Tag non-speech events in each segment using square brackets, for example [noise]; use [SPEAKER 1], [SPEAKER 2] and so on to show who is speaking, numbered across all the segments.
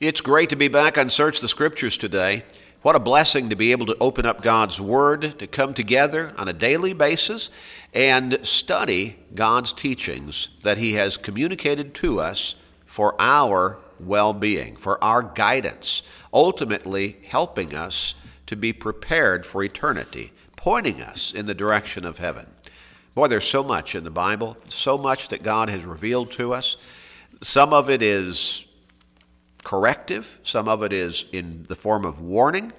[SPEAKER 1] It's great to be back on Search the Scriptures today. What a blessing to be able to open up God's Word, to come together on a daily basis and study God's teachings that He has communicated to us for our well being, for our guidance, ultimately helping us to be prepared for eternity, pointing us in the direction of heaven. Boy, there's so much in the Bible, so much that God has revealed to us. Some of it is corrective, some of it is in the form of warning,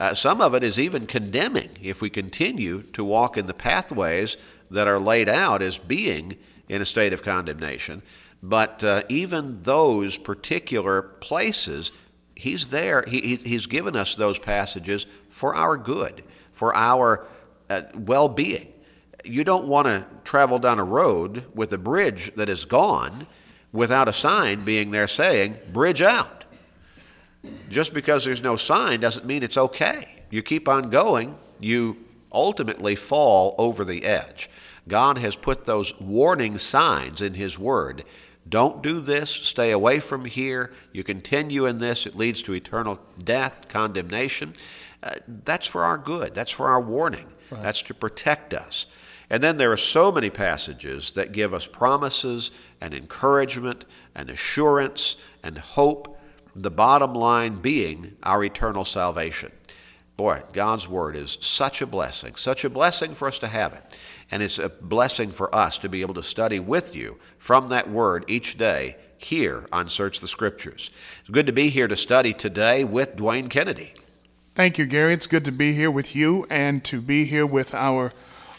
[SPEAKER 1] uh, some of it is even condemning if we continue to walk in the pathways that are laid out as being in a state of condemnation. But uh, even those particular places, He's there. He, he's given us those passages for our good, for our uh, well being. You don't want to travel down a road with a bridge that is gone without a sign being there saying, bridge out. Just because there's no sign doesn't mean it's okay. You keep on going, you ultimately fall over the edge. God has put those warning signs in His Word. Don't do this, stay away from here. You continue in this, it leads to eternal death, condemnation. Uh, that's for our good, that's for our warning, right. that's to protect us. And then there are so many passages that give us promises and encouragement and assurance and hope, the bottom line being our eternal salvation. Boy, God's Word is such a blessing, such a blessing for us to have it. And it's a blessing for us to be able to study with you from that Word each day here on Search the Scriptures. It's good to be here to study today with Dwayne Kennedy.
[SPEAKER 2] Thank you, Gary. It's good to be here with you and to be here with our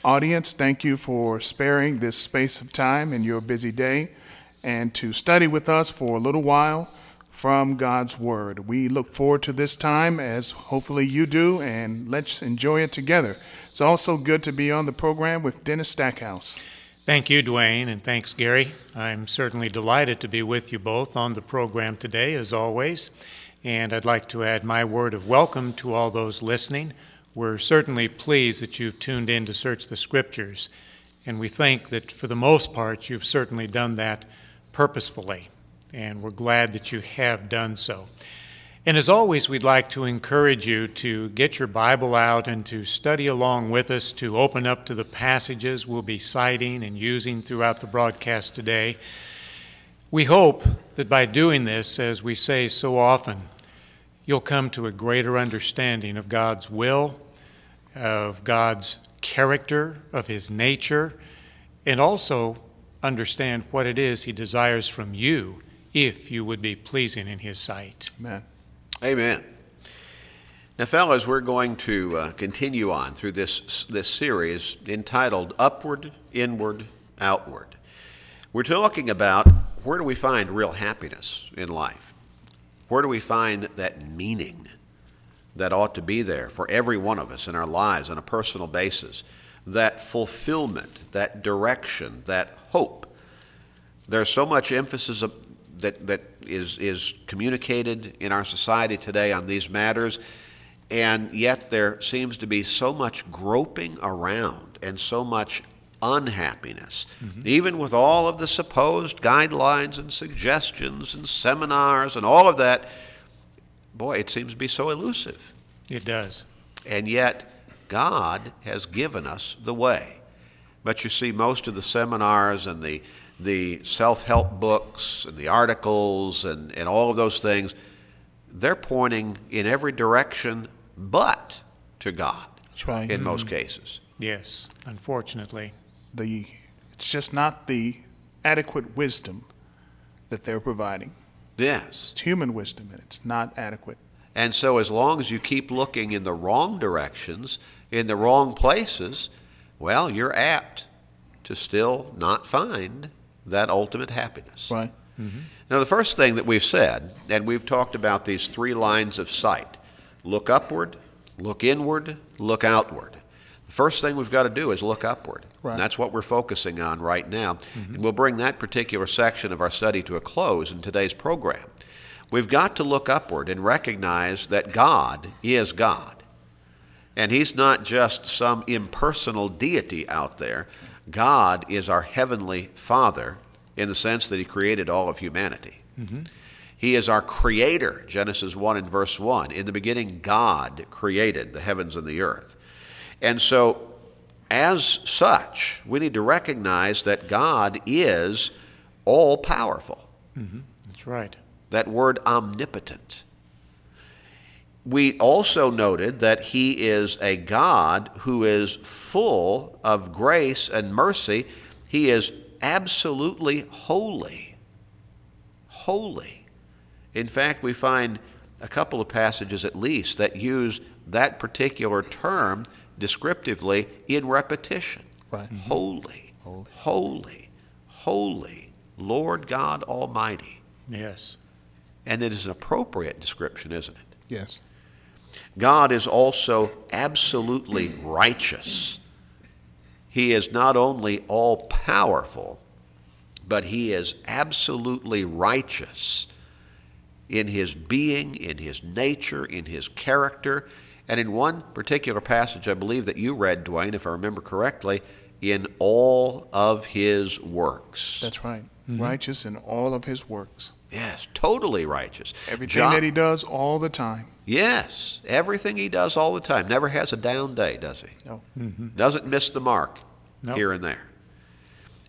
[SPEAKER 2] Audience, thank you for sparing this space of time in your busy day and to study with us for a little while from God's Word. We look forward to this time as hopefully you do, and let's enjoy it together. It's also good to be on the program with Dennis Stackhouse.
[SPEAKER 3] Thank you, Dwayne, and thanks, Gary. I'm certainly delighted to be with you both on the program today, as always. And I'd like to add my word of welcome to all those listening. We're certainly pleased that you've tuned in to search the scriptures, and we think that for the most part you've certainly done that purposefully, and we're glad that you have done so. And as always, we'd like to encourage you to get your Bible out and to study along with us, to open up to the passages we'll be citing and using throughout the broadcast today. We hope that by doing this, as we say so often, you'll come to a greater understanding of God's will of God's character, of His nature, and also understand what it is He desires from you if you would be pleasing in His sight.
[SPEAKER 2] Amen.
[SPEAKER 1] Amen. Now, fellows, we're going to uh, continue on through this, this series entitled Upward, Inward, Outward. We're talking about where do we find real happiness in life? Where do we find that meaning? that ought to be there for every one of us in our lives on a personal basis. That fulfillment, that direction, that hope. There's so much emphasis that, that is, is communicated in our society today on these matters, and yet there seems to be so much groping around and so much unhappiness. Mm-hmm. Even with all of the supposed guidelines and suggestions and seminars and all of that, boy, it seems to be so elusive.
[SPEAKER 3] It does.
[SPEAKER 1] And yet, God has given us the way. But you see, most of the seminars and the, the self help books and the articles and, and all of those things, they're pointing in every direction but to God.
[SPEAKER 2] That's right.
[SPEAKER 1] In mm-hmm. most cases.
[SPEAKER 3] Yes, unfortunately.
[SPEAKER 2] The, it's just not the adequate wisdom that they're providing.
[SPEAKER 1] Yes.
[SPEAKER 2] It's human wisdom, and it's not adequate.
[SPEAKER 1] And so, as long as you keep looking in the wrong directions, in the wrong places, well, you're apt to still not find that ultimate happiness.
[SPEAKER 2] Right.
[SPEAKER 1] Mm-hmm. Now, the first thing that we've said, and we've talked about these three lines of sight look upward, look inward, look outward. First thing we've got to do is look upward.
[SPEAKER 2] Right.
[SPEAKER 1] And that's what we're focusing on right now. Mm-hmm. And we'll bring that particular section of our study to a close in today's program. We've got to look upward and recognize that God is God. And He's not just some impersonal deity out there. God is our heavenly Father in the sense that He created all of humanity. Mm-hmm. He is our creator, Genesis 1 and verse 1. In the beginning, God created the heavens and the earth. And so, as such, we need to recognize that God is all powerful. Mm-hmm.
[SPEAKER 3] That's right.
[SPEAKER 1] That word omnipotent. We also noted that He is a God who is full of grace and mercy. He is absolutely holy. Holy. In fact, we find a couple of passages at least that use that particular term descriptively in repetition.
[SPEAKER 2] Right. Mm-hmm.
[SPEAKER 1] Holy, holy, holy, Lord God Almighty.
[SPEAKER 3] Yes.
[SPEAKER 1] And it is an appropriate description, isn't it?
[SPEAKER 2] Yes.
[SPEAKER 1] God is also absolutely righteous. He is not only all powerful, but he is absolutely righteous in his being, in his nature, in his character. And in one particular passage, I believe that you read, Dwayne, if I remember correctly, in all of his works.
[SPEAKER 2] That's right. Mm-hmm. Righteous in all of his works.
[SPEAKER 1] yes, totally righteous.
[SPEAKER 2] Everything
[SPEAKER 1] John-
[SPEAKER 2] that he does all the time.
[SPEAKER 1] Yes, everything he does all the time. Never has a down day, does he?
[SPEAKER 2] No. Mm-hmm.
[SPEAKER 1] Doesn't miss the mark
[SPEAKER 3] No.
[SPEAKER 1] here and there.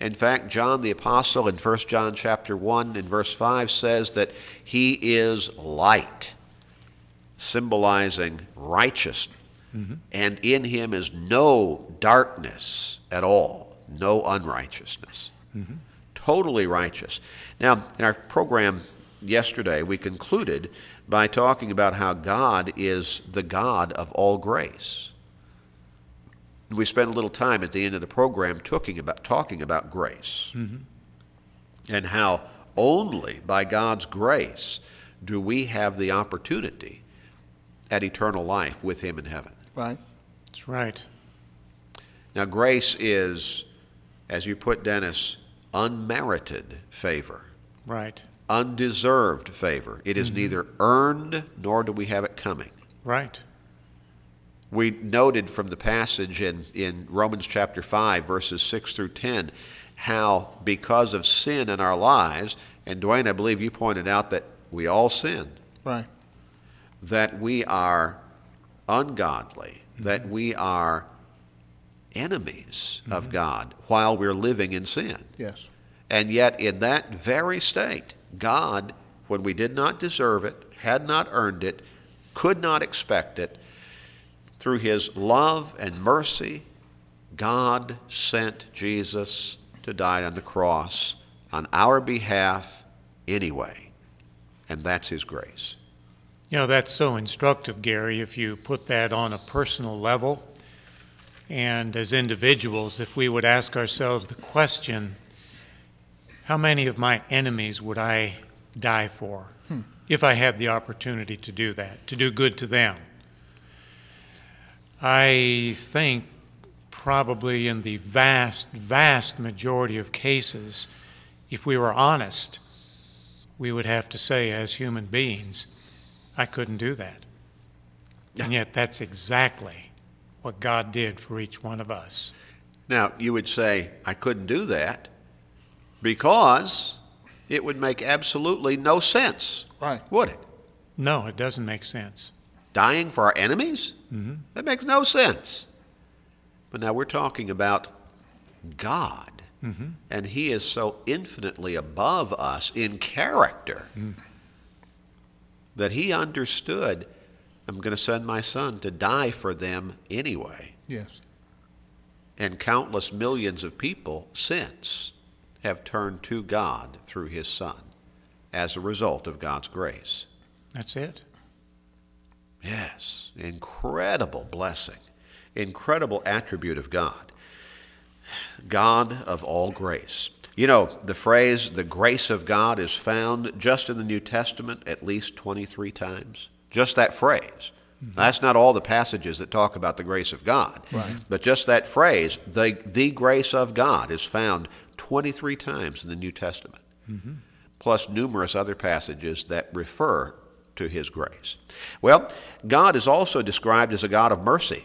[SPEAKER 1] In fact, John the apostle in 1 John chapter 1 and verse 5 says that he is light, symbolizing righteousness. Mm-hmm. And in him is no darkness at all, no unrighteousness. Mm-hmm. Totally righteous. Now, in our program yesterday, we concluded by talking about how God is the God of all grace. We spent a little time at the end of the program talking about, talking about grace mm-hmm. and how only by God's grace do we have the opportunity at eternal life with Him in heaven.
[SPEAKER 2] Right?
[SPEAKER 3] That's right.
[SPEAKER 1] Now, grace is, as you put, Dennis, unmerited favor,
[SPEAKER 3] Right.
[SPEAKER 1] undeserved favor. It is mm-hmm. neither earned nor do we have it coming.
[SPEAKER 3] Right.
[SPEAKER 1] We noted from the passage in, in Romans chapter 5, verses 6 through 10, how because of sin in our lives, and Dwayne, I believe you pointed out that we all sin,
[SPEAKER 2] Right.
[SPEAKER 1] That we are ungodly, mm-hmm. that we are enemies mm-hmm. of God while we're living in sin.
[SPEAKER 2] Yes.
[SPEAKER 1] And yet, in that very state, God, when we did not deserve it, had not earned it, could not expect it, through his love and mercy, God sent Jesus to die on the cross on our behalf anyway. And that's his grace.
[SPEAKER 3] You know, that's so instructive, Gary, if you put that on a personal level. And as individuals, if we would ask ourselves the question, how many of my enemies would I die for hmm. if I had the opportunity to do that, to do good to them? I think probably in the vast, vast majority of cases, if we were honest, we would have to say, as human beings, I couldn't do that. And yet, that's exactly what God did for each one of us.
[SPEAKER 1] Now, you would say, I couldn't do that because it would make absolutely no sense,
[SPEAKER 2] Right.
[SPEAKER 1] would it?
[SPEAKER 3] No, it doesn't make sense.
[SPEAKER 1] Dying for our enemies? Mm-hmm. That makes no sense. But now we're talking about God. Mm-hmm. And He is so infinitely above us in character mm. That He understood I'm going to send my Son to die for them anyway.
[SPEAKER 2] Yes.
[SPEAKER 1] And countless millions of people since have turned to God through His Son as a result of God's grace.
[SPEAKER 3] That's it.
[SPEAKER 1] Yes, incredible blessing, incredible attribute of God. God of all grace. You know, the phrase, the grace of God, is found just in the New Testament at least 23 times. Just that phrase. Mm-hmm. That's not all the passages that talk about the grace of God.
[SPEAKER 2] Right.
[SPEAKER 1] But just that phrase, the, the grace of God, is found 23 times in the New Testament, mm-hmm. plus numerous other passages that refer to his grace. Well, God is also described as a God of mercy.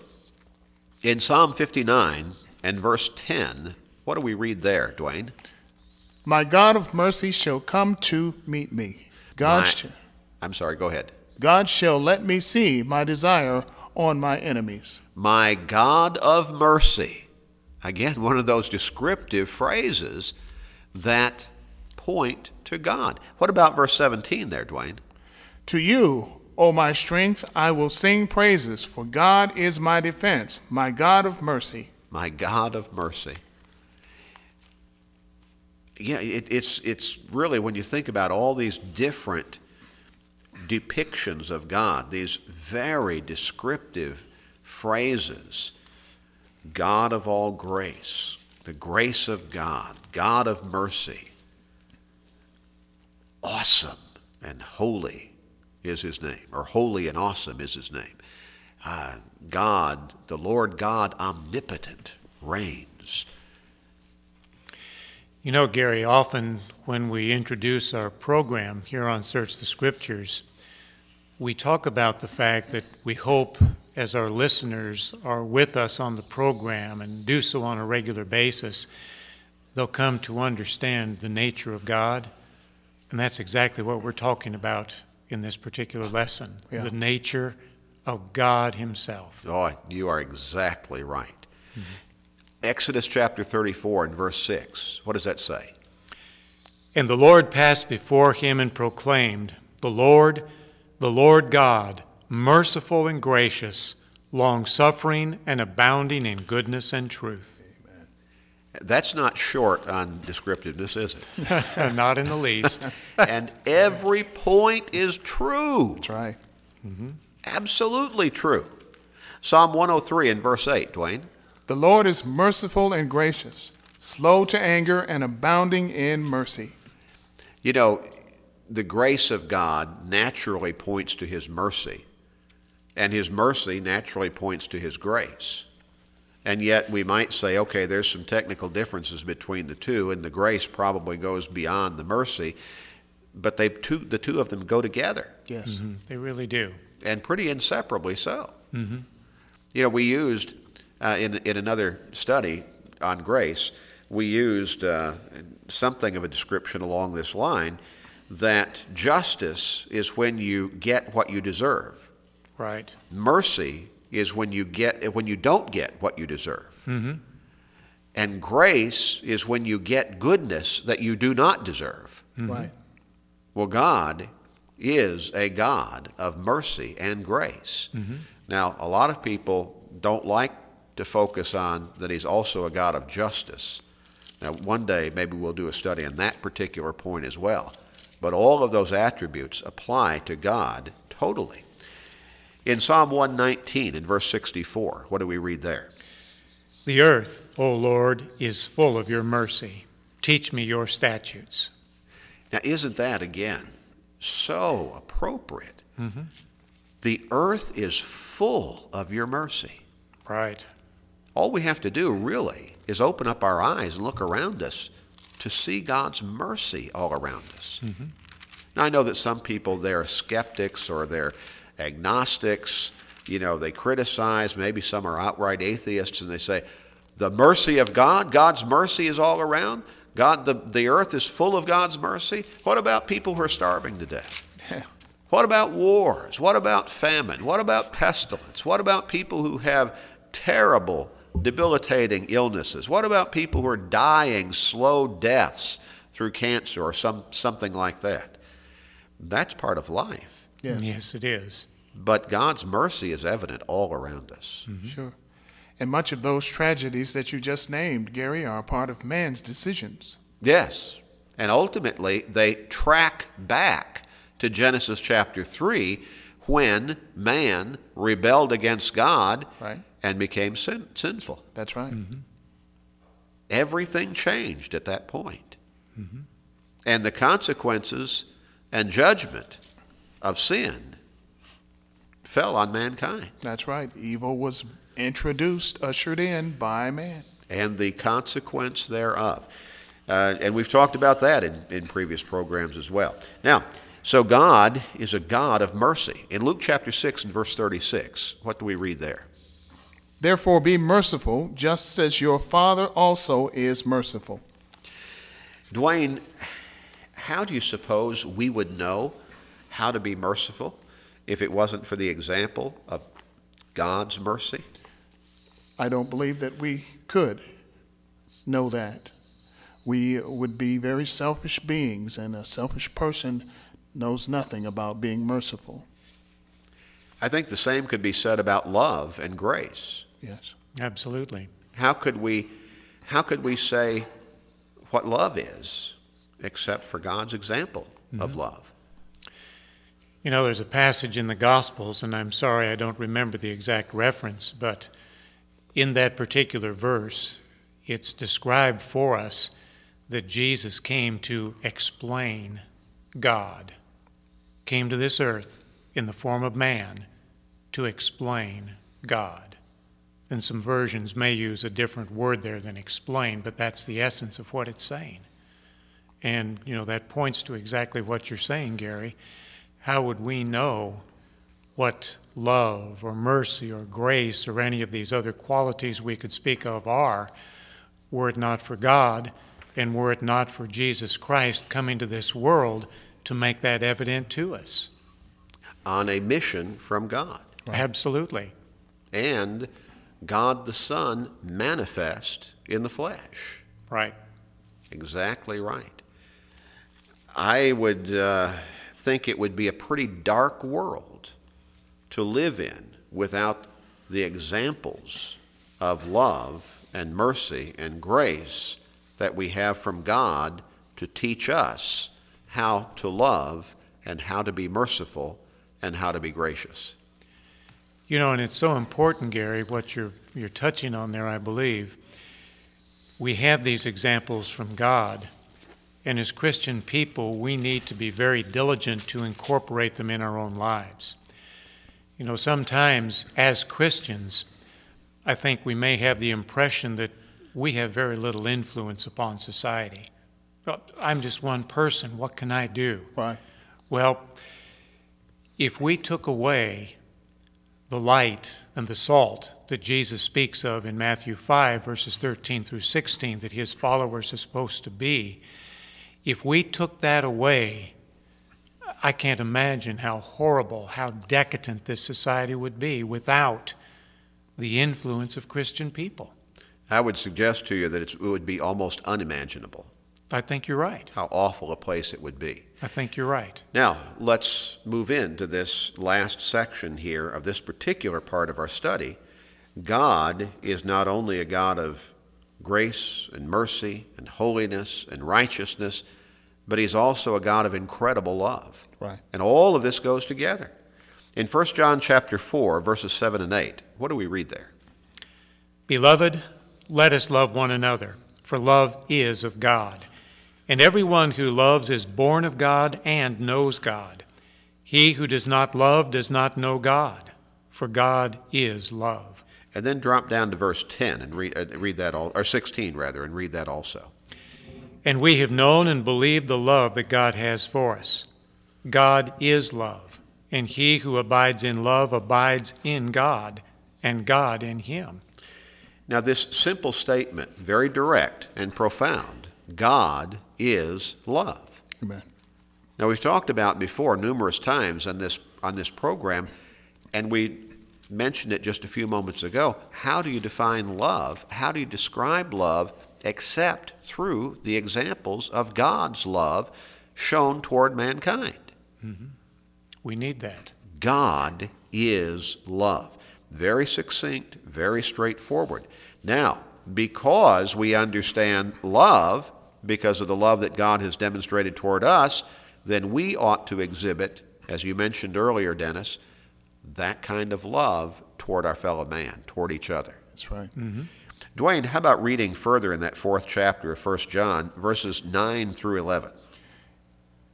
[SPEAKER 1] In Psalm 59 and verse 10, what do we read there, Dwayne?
[SPEAKER 2] My God of mercy shall come to meet me. God,
[SPEAKER 1] My-
[SPEAKER 2] sh-
[SPEAKER 1] I'm sorry, go ahead.
[SPEAKER 2] God shall let me see my desire on my enemies.
[SPEAKER 1] My God of mercy. Again, one of those descriptive phrases that point to God. What about verse 17 there, Dwayne?
[SPEAKER 2] To you, O my strength, I will sing praises, for God is my defense, my God of mercy.
[SPEAKER 1] My God of mercy. Yeah, it, it's, it's really, when you think about all these different depictions of God, these very descriptive phrases God of all grace, the grace of God, God of mercy, awesome and holy is his name, or holy and awesome is his name. Uh, God, the Lord God omnipotent, reigns.
[SPEAKER 3] You know, Gary, often when we introduce our program here on Search the Scriptures, we talk about the fact that we hope as our listeners are with us on the program and do so on a regular basis, they'll come to understand the nature of God. And that's exactly what we're talking about in this particular lesson
[SPEAKER 2] Yeah.
[SPEAKER 3] the nature of God Himself.
[SPEAKER 1] Oh, you are exactly right. Mm-hmm. Exodus chapter 34 and verse 6. What does that say?
[SPEAKER 3] And the Lord passed before him and proclaimed, The Lord, the Lord God, merciful and gracious, long suffering and abounding in goodness and truth.
[SPEAKER 1] That's not short on descriptiveness, is it? [laughs]
[SPEAKER 3] Not in the least. [laughs]
[SPEAKER 1] and every point is true.
[SPEAKER 2] That's right. Mm-hmm.
[SPEAKER 1] Absolutely true. Psalm 103 and verse 8, Dwayne.
[SPEAKER 2] The Lord is merciful and gracious, slow to anger and abounding in mercy.
[SPEAKER 1] You know, the grace of God naturally points to his mercy, and his mercy naturally points to his grace. And yet we might say, okay, there's some technical differences between the two, and the grace probably goes beyond the mercy, but they two, the two of them go together,
[SPEAKER 2] Yes. Mm-hmm.
[SPEAKER 3] They really do.
[SPEAKER 1] and pretty inseparably so. Mm-hmm. You know, we used uh, in, in another study on grace, we used uh, something of a description along this line that justice is when you get what you deserve.
[SPEAKER 3] Right.
[SPEAKER 1] Mercy is when you get when you don't get what you deserve. And grace is when you get goodness that you do not deserve.
[SPEAKER 2] Right.
[SPEAKER 1] Well, God is a God of mercy and grace. Now, a lot of people don't like to focus on that He's also a God of justice. Now, one day maybe we'll do a study on that particular point as well. But all of those attributes apply to God totally. In Psalm 119, in verse 64, what do we read there?
[SPEAKER 3] The earth, O Lord, is full of your mercy. Teach me your statutes.
[SPEAKER 1] Now, isn't that again so appropriate? Mm-hmm. The earth is full of your mercy.
[SPEAKER 3] Right.
[SPEAKER 1] All we have to do really is open up our eyes and look around us to see God's mercy all around us. Mm-hmm. Now, I know that some people, they're skeptics or they're agnostics. You know, they criticize, maybe some are outright atheists, and they say, the mercy of God, God's mercy is all around. God, the, the earth is full of God's mercy. What about people who are starving to death? What about wars? What about famine? What about pestilence? What about people who have terrible, debilitating illnesses? What about people who are dying slow deaths through cancer or some, something like that? That's part of life.
[SPEAKER 2] Yeah.
[SPEAKER 3] Yes, it is.
[SPEAKER 1] But God's mercy is evident all around us. Mm-hmm.
[SPEAKER 2] Sure. And much of those tragedies that you just named, Gary, are a part of man's decisions.
[SPEAKER 1] Yes. And ultimately, they track back to Genesis chapter 3 when man rebelled against God
[SPEAKER 2] Right.
[SPEAKER 1] And became sin- sinful.
[SPEAKER 2] That's right.
[SPEAKER 1] Everything changed at that point. And the consequences and judgment of sin fell on mankind.
[SPEAKER 2] That's right. Evil was introduced, ushered in by man.
[SPEAKER 1] and the consequence thereof. Uh, and we've talked about that in, in previous programs as well. Now, so God is a God of mercy. In Luke chapter 6 and verse 36, what do we read there?
[SPEAKER 2] Therefore, be merciful, just as your Father also is merciful.
[SPEAKER 1] Dwayne, how do you suppose we would know how to be merciful if it wasn't for the example of God's mercy?
[SPEAKER 2] I don't believe that we could know that. We would be very selfish beings, and a selfish person knows nothing about being merciful.
[SPEAKER 1] I think the same could be said about love and grace.
[SPEAKER 2] Yes.
[SPEAKER 3] Absolutely.
[SPEAKER 1] How could we, how could we say what love is except for God's example of mm-hmm. love?
[SPEAKER 3] You know, there's a passage in the Gospels, and I'm sorry I don't remember the exact reference, but in that particular verse, it's described for us that Jesus came to explain God, came to this earth in the form of man to explain God. And some versions may use a different word there than explain, but that's the essence of what it's saying. And, you know, that points to exactly what you're saying, Gary. How would we know what love or mercy or grace or any of these other qualities we could speak of are were it not for God and were it not for Jesus Christ coming to this world to make that evident to us?
[SPEAKER 1] On a mission from God.
[SPEAKER 3] Absolutely.
[SPEAKER 1] And God the Son manifest in the flesh.
[SPEAKER 3] Right.
[SPEAKER 1] Exactly right. I would uh, think it would be a pretty dark world to live in without the examples of love and mercy and grace that we have from God to teach us how to love and how to be merciful and how to be gracious.
[SPEAKER 3] You know, and it's so important, Gary, what you're, you're touching on there, I believe. We have these examples from God, and as Christian people, we need to be very diligent to incorporate them in our own lives. You know, sometimes as Christians, I think we may have the impression that we have very little influence upon society. I'm just one person. What can I do?
[SPEAKER 2] Right.
[SPEAKER 3] Well, if we took away the light and the salt that Jesus speaks of in Matthew 5, verses 13 through 16, that his followers are supposed to be, if we took that away, I can't imagine how horrible, how decadent this society would be without the influence of Christian people.
[SPEAKER 1] I would suggest to you that it would be almost unimaginable
[SPEAKER 3] I think you're right.
[SPEAKER 1] how awful a place it would be.
[SPEAKER 3] I think you're right.
[SPEAKER 1] Now, let's move into this last section here of this particular part of our study. God is not only a God of grace and mercy and holiness and righteousness, but He's also a God of incredible love.
[SPEAKER 2] Right.
[SPEAKER 1] And all of this goes together. In 1 John chapter 4, verses 7 and 8, what do we read there?
[SPEAKER 3] Beloved, let us love one another, for love is of God. And everyone who loves is born of God and knows God. He who does not love does not know God, for God is love.
[SPEAKER 1] And then drop down to verse 10 and read, uh, read that, all, or 16 rather, and read that also.
[SPEAKER 3] And we have known and believed the love that God has for us. God is love, and he who abides in love abides in God, and God in him.
[SPEAKER 1] Now, this simple statement, very direct and profound God is love.
[SPEAKER 2] Amen.
[SPEAKER 1] Now, we've talked about before numerous times on this, on this program, and we mentioned it just a few moments ago. How do you define love? How do you describe love except through the examples of God's love shown toward mankind? Mm-hmm.
[SPEAKER 3] We need that.
[SPEAKER 1] God is love. Very succinct, very straightforward. Now, because we understand love, because of the love that God has demonstrated toward us, then we ought to exhibit, as you mentioned earlier, Dennis, that kind of love toward our fellow man, toward each other.
[SPEAKER 2] That's right. Mm-hmm.
[SPEAKER 1] Dwayne, how about reading further in that fourth chapter of 1 John, verses 9 through 11?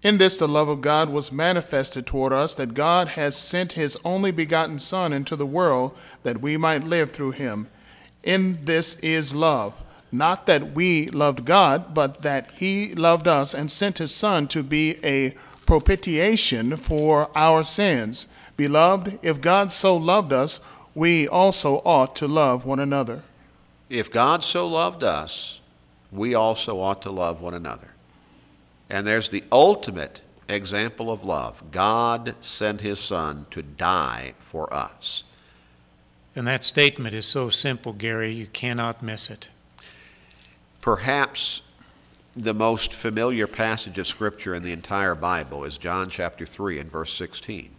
[SPEAKER 2] In this, the love of God was manifested toward us, that God has sent his only begotten Son into the world that we might live through him. In this is love. Not that we loved God, but that he loved us and sent his Son to be a propitiation for our sins. Beloved, if God so loved us, we also ought to love one another.
[SPEAKER 1] If God so loved us, we also ought to love one another. And there's the ultimate example of love. God sent his son to die for us.
[SPEAKER 3] And that statement is so simple, Gary, you cannot miss it.
[SPEAKER 1] Perhaps the most familiar passage of Scripture in the entire Bible is John chapter 3 and verse 16.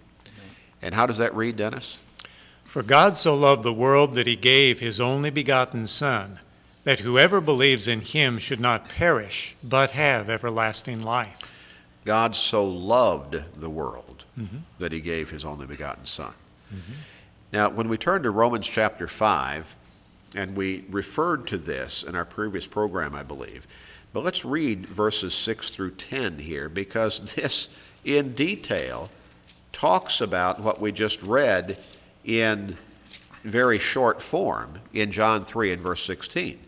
[SPEAKER 1] And how does that read, Dennis?
[SPEAKER 3] For God so loved the world that he gave his only begotten Son, that whoever believes in him should not perish, but have everlasting life.
[SPEAKER 1] God so loved the world mm-hmm. that he gave his only begotten Son. Mm-hmm. Now, when we turn to Romans chapter 5, and we referred to this in our previous program, I believe, but let's read verses 6 through 10 here because this, in detail, talks about what we just read in very short form in John 3 and verse 16.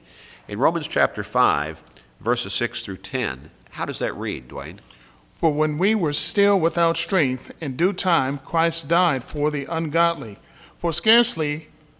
[SPEAKER 1] In Romans chapter 5, verses 6 through 10, how does that read, Dwayne?
[SPEAKER 2] For when we were still without strength, in due time Christ died for the ungodly. For scarcely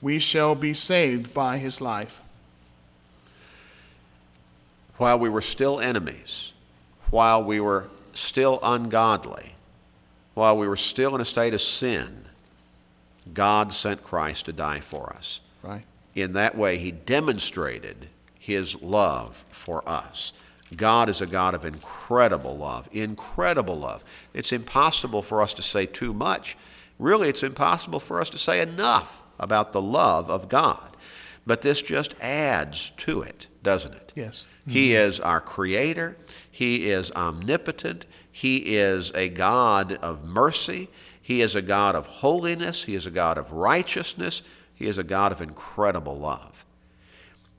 [SPEAKER 2] we shall be saved by his life.
[SPEAKER 1] While we were still enemies, while we were still ungodly, while we were still in a state of sin, God sent Christ to die for us.
[SPEAKER 2] Right.
[SPEAKER 1] In that way, he demonstrated his love for us. God is a God of incredible love, incredible love. It's impossible for us to say too much. Really, it's impossible for us to say enough about the love of God. But this just adds to it, doesn't it?
[SPEAKER 2] Yes.
[SPEAKER 1] Mm-hmm. He is our creator. He is omnipotent. He is a God of mercy. He is a God of holiness. He is a God of righteousness. He is a God of incredible love.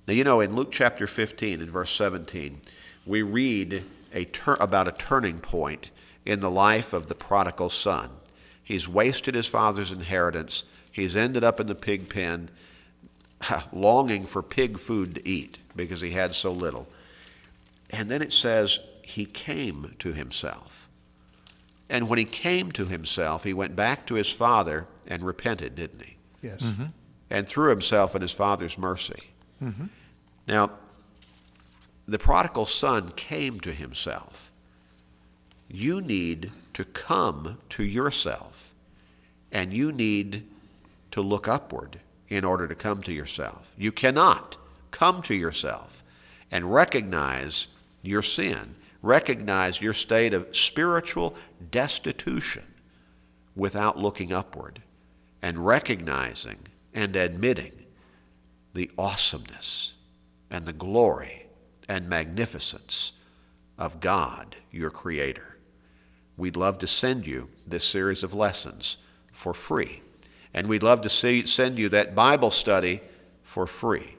[SPEAKER 1] Now, you know, in Luke chapter 15 and verse 17, we read a tur- about a turning point in the life of the prodigal son. He's wasted his father's inheritance. He's ended up in the pig pen, [laughs] longing for pig food to eat because he had so little. And then it says, he came to himself. And when he came to himself, he went back to his father and repented, didn't he?
[SPEAKER 2] Yes. Mm-hmm.
[SPEAKER 1] And threw himself in his father's mercy. Mm-hmm. Now, the prodigal son came to himself. You need to come to yourself, and you need to look upward in order to come to yourself. You cannot come to yourself and recognize your sin, recognize your state of spiritual destitution without looking upward and recognizing and admitting the awesomeness and the glory and magnificence of God, your Creator. We'd love to send you this series of lessons for free. And we'd love to see, send you that Bible study for free.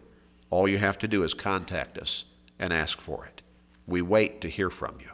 [SPEAKER 1] All you have to do is contact us and ask for it. We wait to hear from you.